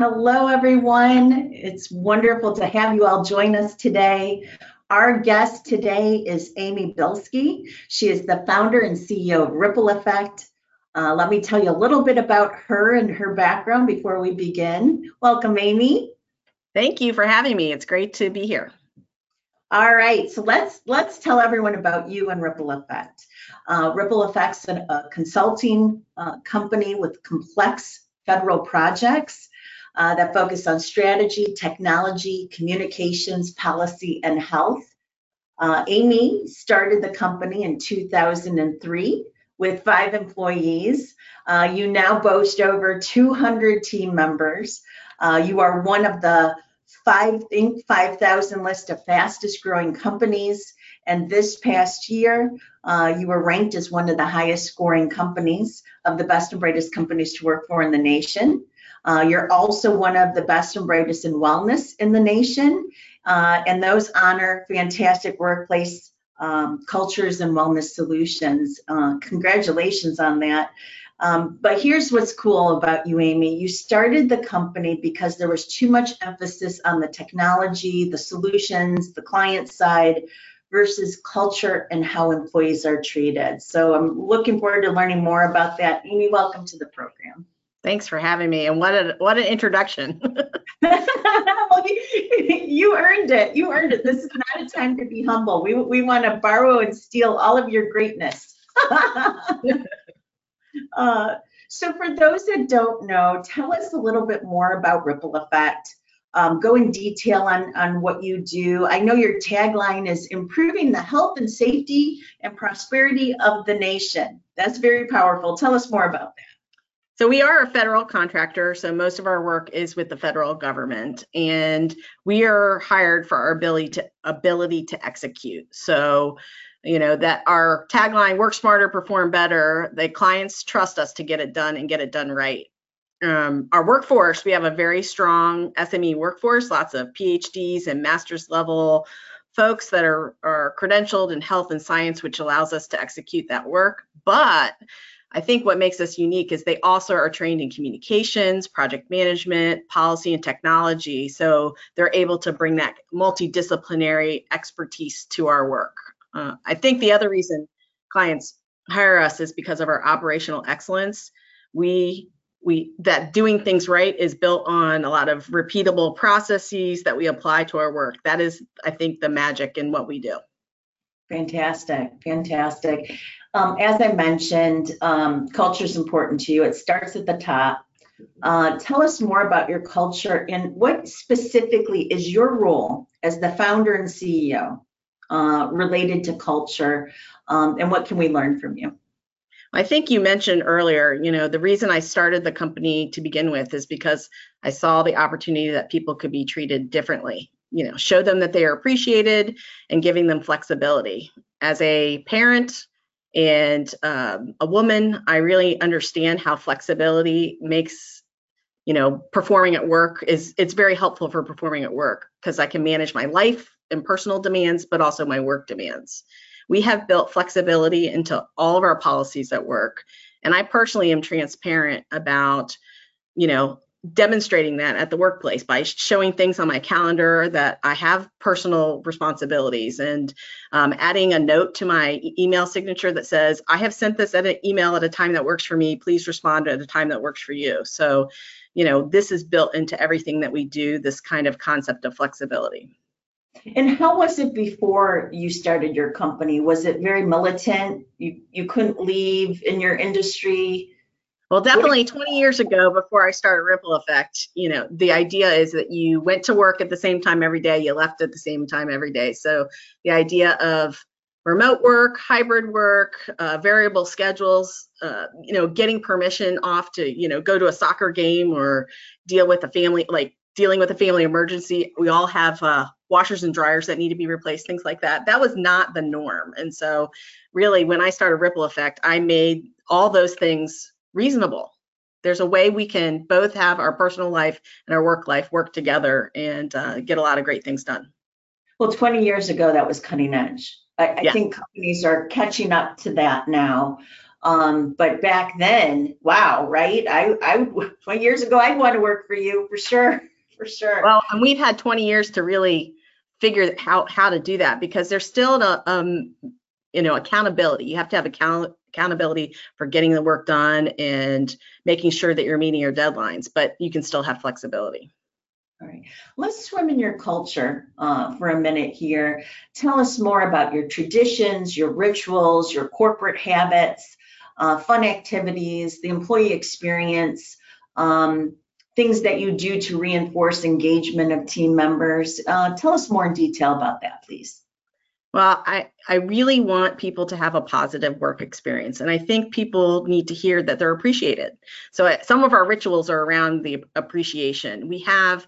Hello, everyone. It's wonderful to have you all join us today. Our guest today is Amy Bielski. She is the founder and CEO of Ripple Effect. Uh, let me tell you a little bit about her and her background before we begin. Welcome, Amy. Thank you for having me. It's great to be here. All right, so let's let's tell everyone about you and Ripple Effect. Uh, Ripple Effect's an, a consulting uh, company with complex federal projects uh, that focus on strategy, technology, communications, policy, and health. Uh, Amy started the company in 2003 with five employees. Uh, you now boast over 200 team members. Uh, you are one of the five Inc. 5000 list of fastest growing companies. And this past year, uh, you were ranked as one of the highest scoring companies of the best and brightest companies to work for in the nation. Uh, you're also one of the best and brightest in wellness in the nation, uh, and those honor fantastic workplace um, cultures and wellness solutions. Uh, congratulations on that. Um, but here's what's cool about you, Amy. You started the company because there was too much emphasis on the technology, the solutions, the client side versus culture and how employees are treated. So I'm looking forward to learning more about that. Amy, welcome to the program. Thanks for having me, and what a what an introduction. well, you, you, earned it. You earned it. This is not a time to be humble. We we want to borrow and steal all of your greatness. uh, so, for those that don't know, tell us a little bit more about Ripple Effect. Um, go in detail on on what you do. I know your tagline is improving the health and safety and prosperity of the nation. That's very powerful. Tell us more about that. So we are a federal contractor, so most of our work is with the federal government, and we are hired for our ability to ability to execute. So, you know that our tagline "Work smarter, perform better." The clients trust us to get it done and get it done right. Um, our workforce, we have a very strong SME workforce, lots of PhDs and master's level folks that are, are credentialed in health and science, which allows us to execute that work. But I think what makes us unique is they also are trained in communications, project management, policy, and technology. So they're able to bring that multidisciplinary expertise to our work. Uh, I think the other reason clients hire us is because of our operational excellence. We we that doing things right is built on a lot of repeatable processes that we apply to our work. That is, I think, the magic in what we do. Fantastic, fantastic. Um, as I mentioned, um, culture is important to you. It starts at the top. Uh, tell us more about your culture and what specifically is your role as the founder and CEO uh, related to culture, um, and what can we learn from you? I think you mentioned earlier, you know, the reason I started the company to begin with is because I saw the opportunity that people could be treated differently. You know, show them that they are appreciated and giving them flexibility. As a parent, and um, a woman i really understand how flexibility makes you know performing at work is it's very helpful for performing at work because i can manage my life and personal demands but also my work demands we have built flexibility into all of our policies at work and i personally am transparent about you know demonstrating that at the workplace by showing things on my calendar that I have personal responsibilities and um, adding a note to my email signature that says, I have sent this at an email at a time that works for me. Please respond at a time that works for you. So, you know, this is built into everything that we do, this kind of concept of flexibility. And how was it before you started your company? Was it very militant? You, you couldn't leave in your industry? Well, definitely 20 years ago, before I started Ripple Effect, you know, the idea is that you went to work at the same time every day, you left at the same time every day. So the idea of remote work, hybrid work, uh, variable schedules, uh, you know, getting permission off to, you know, go to a soccer game or deal with a family, like dealing with a family emergency. We all have uh, washers and dryers that need to be replaced, things like that. That was not the norm. And so, really, when I started Ripple Effect, I made all those things reasonable. There's a way we can both have our personal life and our work life work together and uh, get a lot of great things done. Well, 20 years ago, that was cutting edge. I, I yeah. think companies are catching up to that now. Um, but back then, wow, right? I, I 20 years ago, I'd want to work for you for sure, for sure. Well, and we've had 20 years to really figure how how to do that because there's still a um you know accountability. You have to have account accountability for getting the work done and making sure that you're meeting your deadlines, but you can still have flexibility. All right, let's swim in your culture uh, for a minute here. Tell us more about your traditions, your rituals, your corporate habits, uh, fun activities, the employee experience, um, things that you do to reinforce engagement of team members. Uh, tell us more in detail about that, please. Well, I, I really want people to have a positive work experience. And I think people need to hear that they're appreciated. So uh, some of our rituals are around the appreciation. We have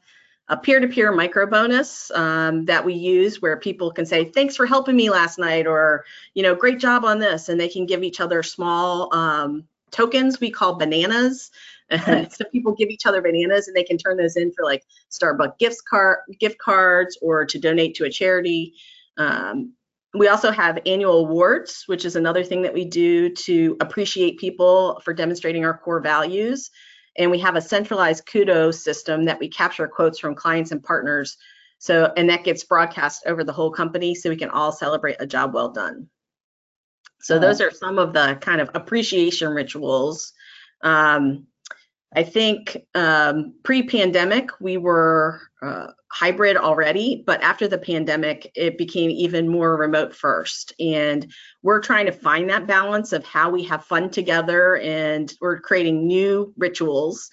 a peer-to-peer micro bonus um, that we use where people can say thanks for helping me last night or you know great job on this and they can give each other small um, tokens we call bananas so people give each other bananas and they can turn those in for like starbucks gift card gift cards or to donate to a charity um, we also have annual awards which is another thing that we do to appreciate people for demonstrating our core values and we have a centralized kudos system that we capture quotes from clients and partners. So, and that gets broadcast over the whole company so we can all celebrate a job well done. So those are some of the kind of appreciation rituals. Um, I think um, pre-pandemic we were uh, hybrid already, but after the pandemic it became even more remote first. And we're trying to find that balance of how we have fun together, and we're creating new rituals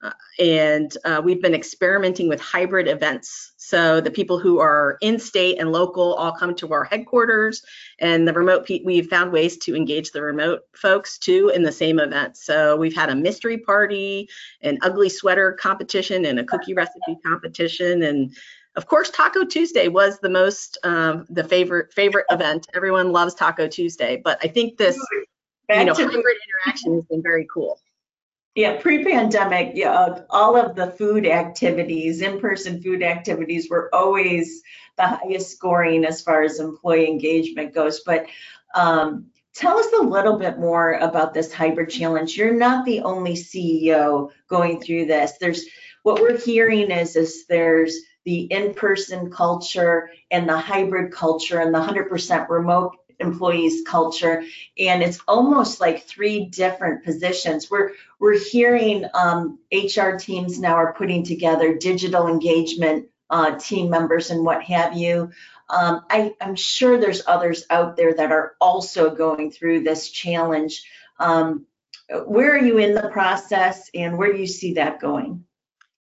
uh, and uh, we've been experimenting with hybrid events. So the people who are in state and local all come to our headquarters, and the remote pe- we've found ways to engage the remote folks too in the same event. So we've had a mystery party, an ugly sweater competition, and a cookie recipe competition, and of course, Taco Tuesday was the most um, the favorite favorite event. Everyone loves Taco Tuesday, but I think this you know hybrid interaction has been very cool. Yeah, pre-pandemic, yeah, all of the food activities, in-person food activities were always the highest scoring as far as employee engagement goes. But um, tell us a little bit more about this hybrid challenge. You're not the only CEO going through this. There's what we're hearing is, is there's the in-person culture and the hybrid culture and the 100% remote employees culture. And it's almost like three different positions. We're we're hearing um, hr teams now are putting together digital engagement uh, team members and what have you. Um, I, i'm sure there's others out there that are also going through this challenge. Um, where are you in the process and where do you see that going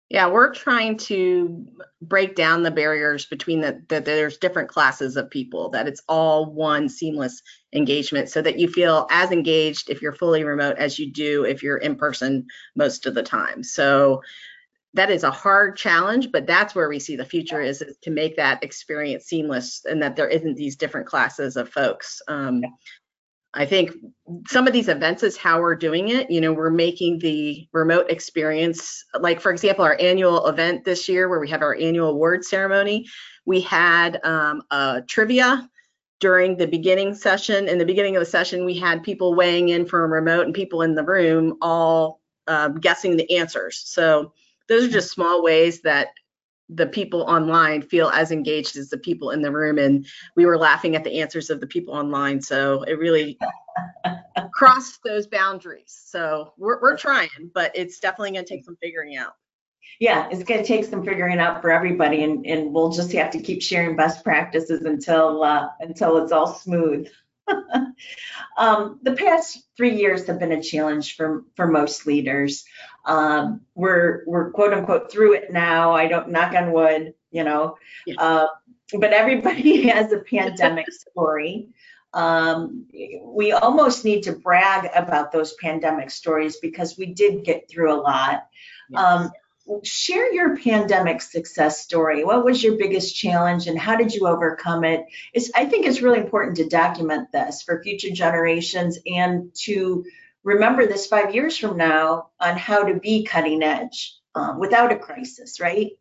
yeah, we're trying to break down the barriers between the, that there's different classes of people, that it's all one seamless engagement so that you feel as engaged if you're fully remote as you do if you're in person most of the time. So that is a hard challenge, but that's where we see the future is, is to make that experience seamless and that there isn't these different classes of folks. Um, I think some of these events is how we're doing it. You know, we're making the remote experience, like for example, our annual event this year where we have our annual award ceremony, we had um, a trivia during the beginning session. In the beginning of the session, we had people weighing in from remote and people in the room all um, guessing the answers. So those are just small ways that the people online feel as engaged as the people in the room and we were laughing at the answers of the people online. So it really crossed those boundaries. So we're, we're trying but it's definitely going to take some figuring out. Yeah it's going to take some figuring out for everybody and, and we'll just have to keep sharing best practices until uh, until it's all smooth. Um, the past three years have been a challenge for, for most leaders. Um, we're, we're quote unquote through it now. I don't knock on wood, you know, yeah. uh, but everybody has a pandemic story. Um, we almost need to brag about those pandemic stories because we did get through a lot. Yes. Um, share your pandemic success story. What was your biggest challenge and how did you overcome it? It's, I think it's really important to document this for future generations and to remember this five years from now on how to be cutting edge um, without a crisis, right?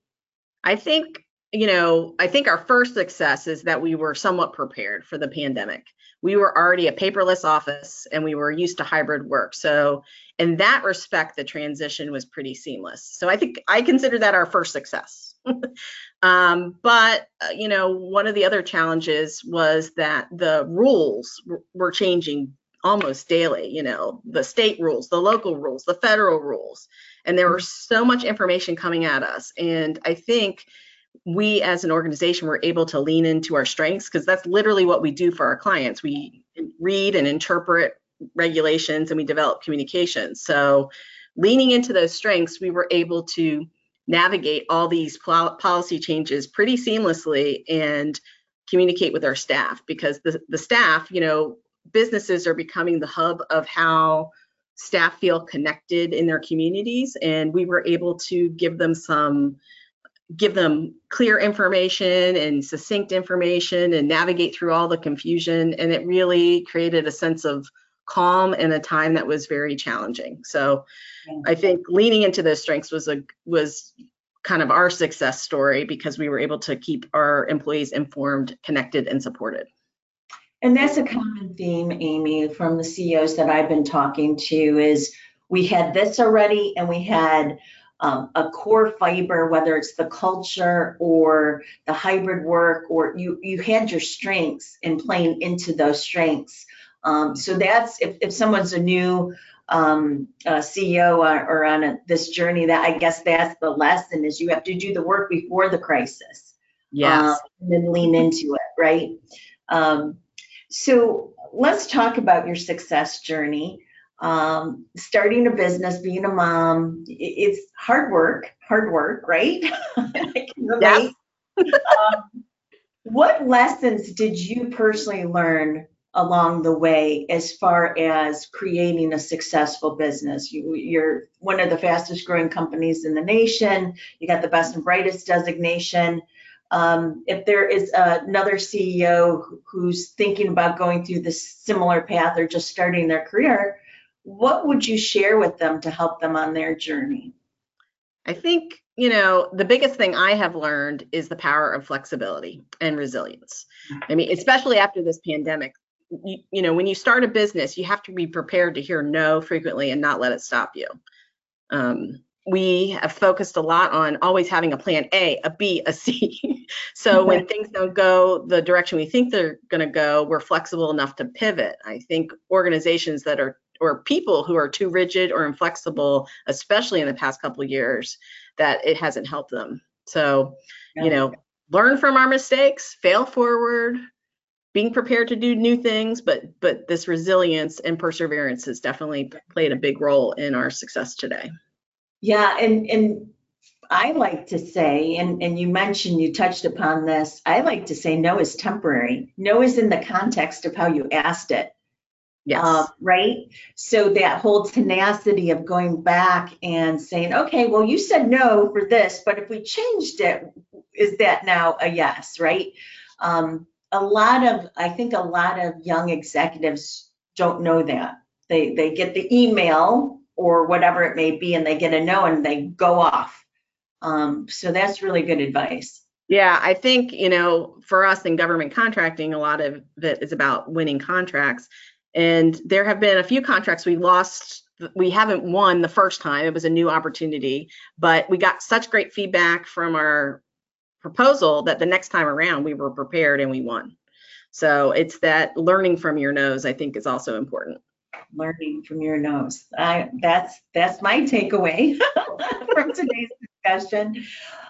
I think, you know, I think our first success is that we were somewhat prepared for the pandemic we were already a paperless office and we were used to hybrid work. So in that respect, the transition was pretty seamless. So I think I consider that our first success. um, but uh, you know, one of the other challenges was that the rules were changing almost daily. You know, the state rules, the local rules, the federal rules, and there was so much information coming at us. And I think we as an organization were able to lean into our strengths because that's literally what we do for our clients. We read and interpret regulations and we develop communications. So leaning into those strengths, we were able to navigate all these policy changes pretty seamlessly and communicate with our staff because the, the staff, you know, businesses are becoming the hub of how staff feel connected in their communities and we were able to give them some give them clear information and succinct information and navigate through all the confusion and it really created a sense of calm in a time that was very challenging. So i think leaning into those strengths was a was kind of our success story because we were able to keep our employees informed connected and supported and that's a common theme, Amy, from the CEOs that I've been talking to is we had this already and we had um, a core fiber, whether it's the culture or the hybrid work, or you, you had your strengths and playing into those strengths. Um, so that's, if, if someone's a new um, uh, CEO or, or on a, this journey, that I guess that's the lesson is you have to do the work before the crisis. Yes. Um, and then lean into it, right? Um, so let's talk about your success journey. Um, starting a business, being a mom, it's hard work, hard work, right? I can relate. um, what lessons did you personally learn along the way as far as creating a successful business? You, are one of the fastest growing companies in the nation. You got the best and brightest designation. Um, if there is another CEO who's thinking about going through this similar path or just starting their career, what would you share with them to help them on their journey? I think, you know, the biggest thing I have learned is the power of flexibility and resilience. I mean, especially after this pandemic, you, you know, when you start a business, you have to be prepared to hear no frequently and not let it stop you. Um, we have focused a lot on always having a plan A, a B, a C. so when things don't go the direction we think they're going to go, we're flexible enough to pivot. I think organizations that are or people who are too rigid or inflexible, especially in the past couple of years, that it hasn't helped them. So, you know, learn from our mistakes, fail forward, being prepared to do new things, but but this resilience and perseverance has definitely played a big role in our success today. Yeah, and and I like to say, and, and you mentioned you touched upon this, I like to say no is temporary. No is in the context of how you asked it. Yes. Uh, right? So that whole tenacity of going back and saying, okay, well, you said no for this, but if we changed it, is that now a yes, right? Um, a lot of, I think a lot of young executives don't know that. They, they get the email or whatever it may be, and they get a no and they go off. Um, so that's really good advice. Yeah, I think, you know, for us in government contracting, a lot of it is about winning contracts. And there have been a few contracts we lost. We haven't won the first time. It was a new opportunity, but we got such great feedback from our proposal that the next time around we were prepared and we won. So it's that learning from your nose, I think, is also important learning from your nose. I, that's that's my takeaway from today's discussion.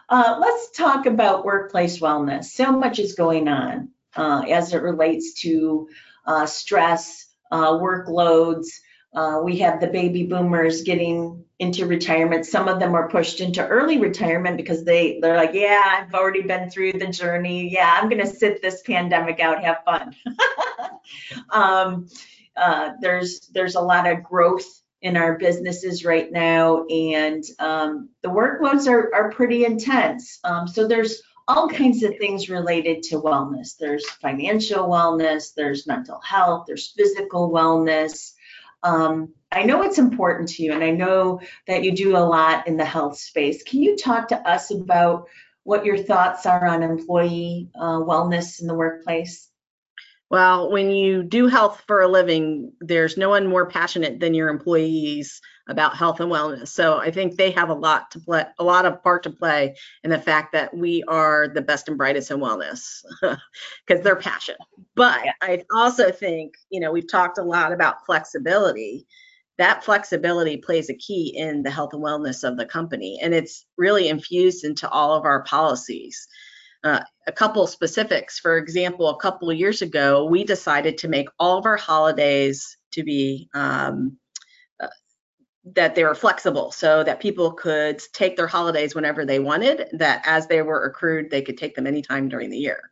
Uh, let's talk about workplace wellness. So much is going on uh, as it relates to uh, stress, uh, workloads. Uh, we have the baby boomers getting into retirement. Some of them are pushed into early retirement because they they're like, yeah, I've already been through the journey. Yeah, I'm gonna sit this pandemic out, have fun. um, uh, there's there's a lot of growth in our businesses right now, and um, the workloads are are pretty intense. Um, so there's all kinds of things related to wellness. There's financial wellness, there's mental health, there's physical wellness. Um, I know it's important to you, and I know that you do a lot in the health space. Can you talk to us about what your thoughts are on employee uh, wellness in the workplace? Well, when you do health for a living, there's no one more passionate than your employees about health and wellness. So I think they have a lot to play, a lot of part to play in the fact that we are the best and brightest in wellness because they're passionate. But I also think, you know, we've talked a lot about flexibility. That flexibility plays a key in the health and wellness of the company, and it's really infused into all of our policies. Uh, a couple specifics. For example, a couple of years ago, we decided to make all of our holidays to be um, that they were flexible so that people could take their holidays whenever they wanted, that as they were accrued, they could take them anytime during the year.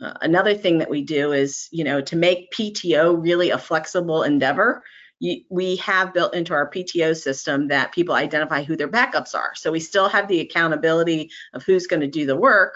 Uh, another thing that we do is, you know, to make PTO really a flexible endeavor, you, we have built into our PTO system that people identify who their backups are. So we still have the accountability of who's going to do the work,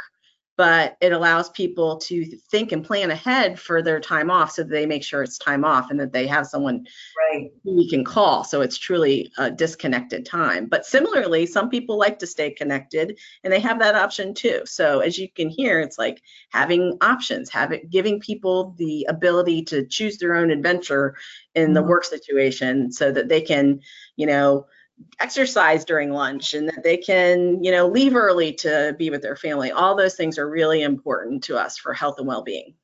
but it allows people to think and plan ahead for their time off so they make sure it's time off and that they have someone Right. who we can call so it's truly a disconnected time but similarly some people like to stay connected and they have that option too so as you can hear it's like having options having giving people the ability to choose their own adventure in the Mhm. work situation so that they can you know exercise during lunch and that they can, you know, leave early to be with their family. All those things are really important to us for health and well-being.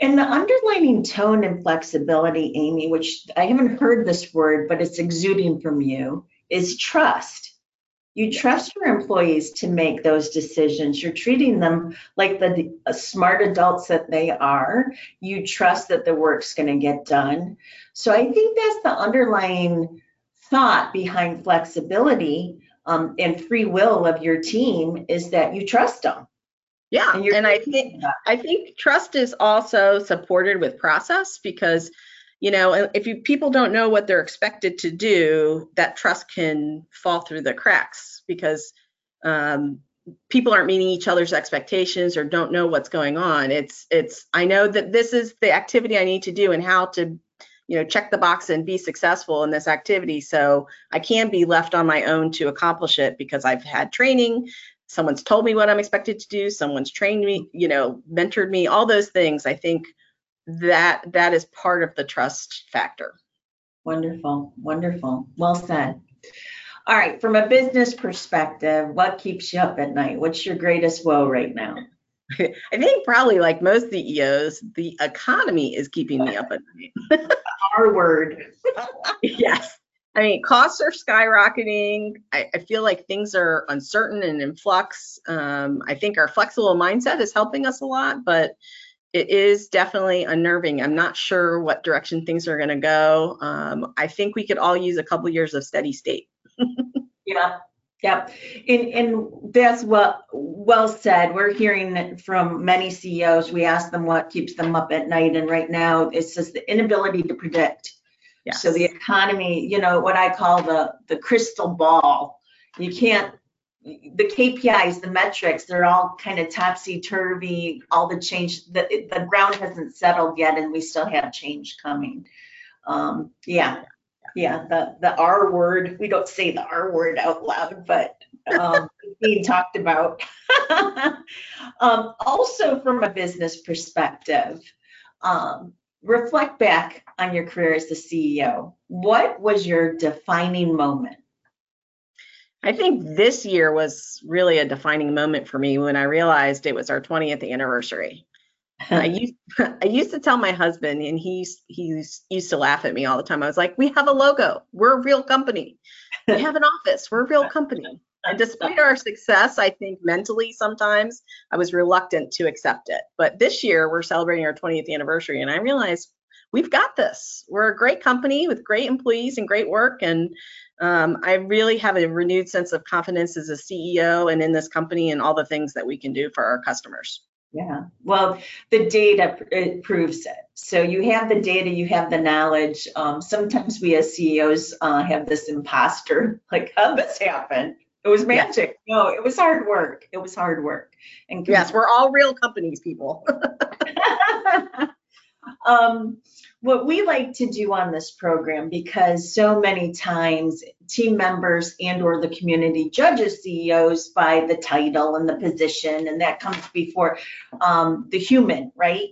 And the underlining tone and flexibility, Amy, which I haven't heard this word, but it's exuding from you, is trust. You trust your employees to make those decisions. You're treating them like the uh, smart adults that they are. You trust that the work's going to get done. So I think that's the underlying thought behind flexibility um, and free will of your team is that you trust them. Yeah, And and I think. I think trust is also supported with process because you know if you people don't know what they're expected to do, that trust can fall through the cracks because um, people aren't meeting each other's expectations or don't know what's going on. It's it's I know that this is the activity I need to do and how to you know check the box and be successful in this activity so I can be left on my own to accomplish it because I've had training someone's told me what I'm expected to do, someone's trained me, you know, mentored me, all those things. I think that that is part of the trust factor. Wonderful, wonderful. Well said. All right, from a business perspective, what keeps you up at night? What's your greatest woe right now? I think probably like most CEOs, the economy is keeping me up at night. Our word. yes. I mean, costs are skyrocketing. I, I, feel like things are uncertain and in flux. Um, I think our flexible mindset is helping us a lot, but it is definitely unnerving. I'm not sure what direction things are going to go. Um, I think we could all use a couple years of steady state. yeah, yeah, and and that's what well said. We're hearing from many CEOs. We ask them what keeps them up at night, and right now it's just the inability to predict. Yes. So the economy, you know, what I call the the crystal ball. You can't the KPIs, the metrics, they're all kind of topsy turvy. All the change, the the ground hasn't settled yet, and we still have change coming. Um, yeah, yeah. The the R word. We don't say the R word out loud, but um, being talked about. um, also, from a business perspective. Um, reflect back on your career as the CEO. What was your defining moment? I think this year was really a defining moment for me when I realized it was our 20th anniversary. I used I used to tell my husband, and he he's used to laugh at me all the time. I was like, "We have a logo. We're a real company. We have an office. We're a real company." And despite our success, I think mentally sometimes I was reluctant to accept it. But this year we're celebrating our 20th anniversary, and I realized we've got this. We're a great company with great employees and great work, and um, I really have a renewed sense of confidence as a CEO and in this company and all the things that we can do for our customers. Yeah, well, the data it proves it. So you have the data, you have the knowledge. Um, sometimes we as CEOs uh, have this imposter, like, how this happened? It was magic. Yes. No, it was hard work. It was hard work. And yes, we're all real companies, people. um, what we like to do on this program, because so many times team members and or the community judges CEOs by the title and the position, and that comes before um, the human, right?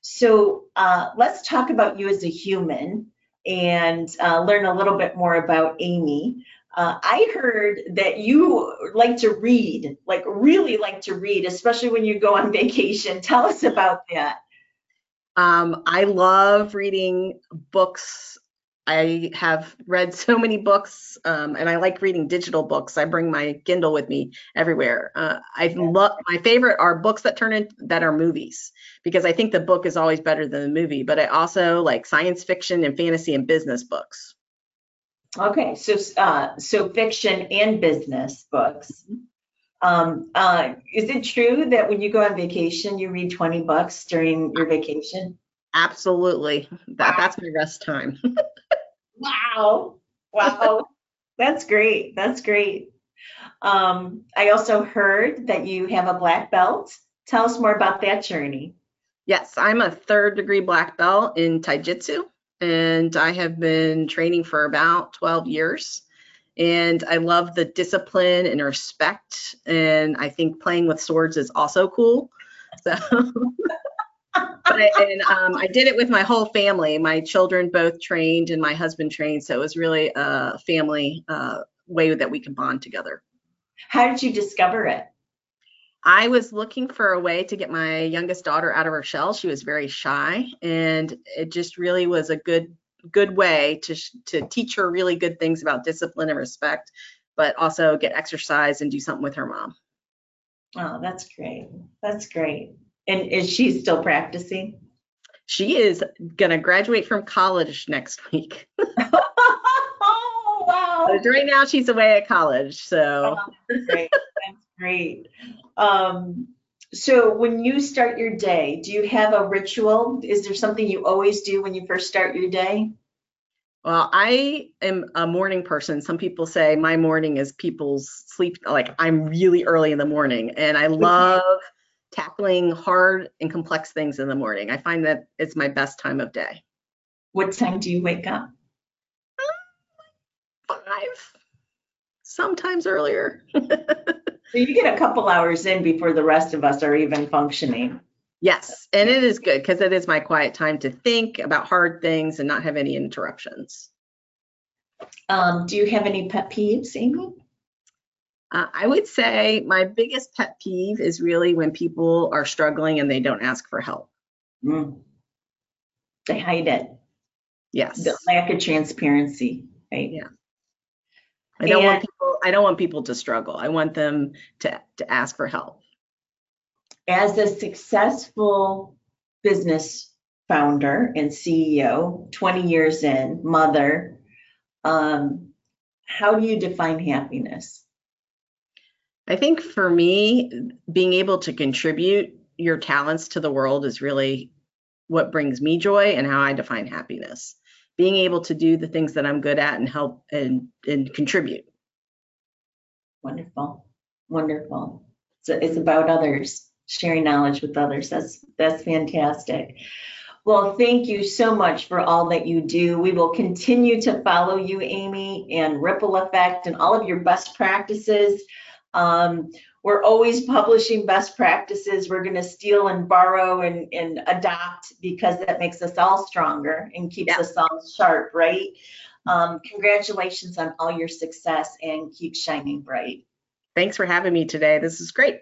So uh, let's talk about you as a human and uh, learn a little bit more about Amy. Uh, I heard that you like to read, like really like to read, especially when you go on vacation. Tell us about that. Um, I love reading books. I have read so many books, um, and I like reading digital books. I bring my Kindle with me everywhere. Uh, I love my favorite are books that turn in that are movies because I think the book is always better than the movie. But I also like science fiction and fantasy and business books. Okay, so uh, so fiction and business books. Um, uh, is it true that when you go on vacation, you read 20 books during your vacation? Absolutely. That, that's my rest time. wow. Wow. that's great. That's great. Um, I also heard that you have a black belt. Tell us more about that journey. Yes, I'm a third degree black belt in Taijutsu, and I have been training for about 12 years and I love the discipline and respect. And I think playing with swords is also cool. So, I, and um, I did it with my whole family. My children both trained, and my husband trained. So it was really a family uh, way that we could bond together. How did you discover it? I was looking for a way to get my youngest daughter out of her shell. She was very shy, and it just really was a good good way to to teach her really good things about discipline and respect, but also get exercise and do something with her mom. Oh, that's great. That's great. And is she still practicing? She is going to graduate from college next week. oh, wow. So right now she's away at college. So oh, that's great. That's great. Um, so when you start your day, do you have a ritual? Is there something you always do when you first start your day? Well, I am a morning person. Some people say my morning is people's sleep. Like I'm really early in the morning and I love tackling hard and complex things in the morning. I find that it's my best time of day. What time do you wake up? Five, sometimes earlier. So you get a couple hours in before the rest of us are even functioning. Yes, and it is good because it is my quiet time to think about hard things and not have any interruptions. Um, do you have any pet peeves, Amy? Uh, I would say my biggest pet peeve is really when people are struggling and they don't ask for help. Mm. They hide it. Yes. The lack of transparency, right? Yeah. I don't want people I don't want people to struggle. I want them to to ask for help. As a successful business founder and CEO, 20 years in, mother, um, how do you define happiness? I think for me, being able to contribute your talents to the world is really what brings me joy and how I define happiness being able to do the things that I'm good at and help and, and contribute. Wonderful. Wonderful. So it's about others, sharing knowledge with others. That's that's fantastic. Well, thank you so much for all that you do. We will continue to follow you, Amy, and Ripple Effect and all of your best practices. Um, we're always publishing best practices. We're going to steal and borrow and, and adopt because that makes us all stronger and keeps yeah. us all sharp, right? Um, congratulations on all your success and keep shining bright. Thanks for having me today. This is great.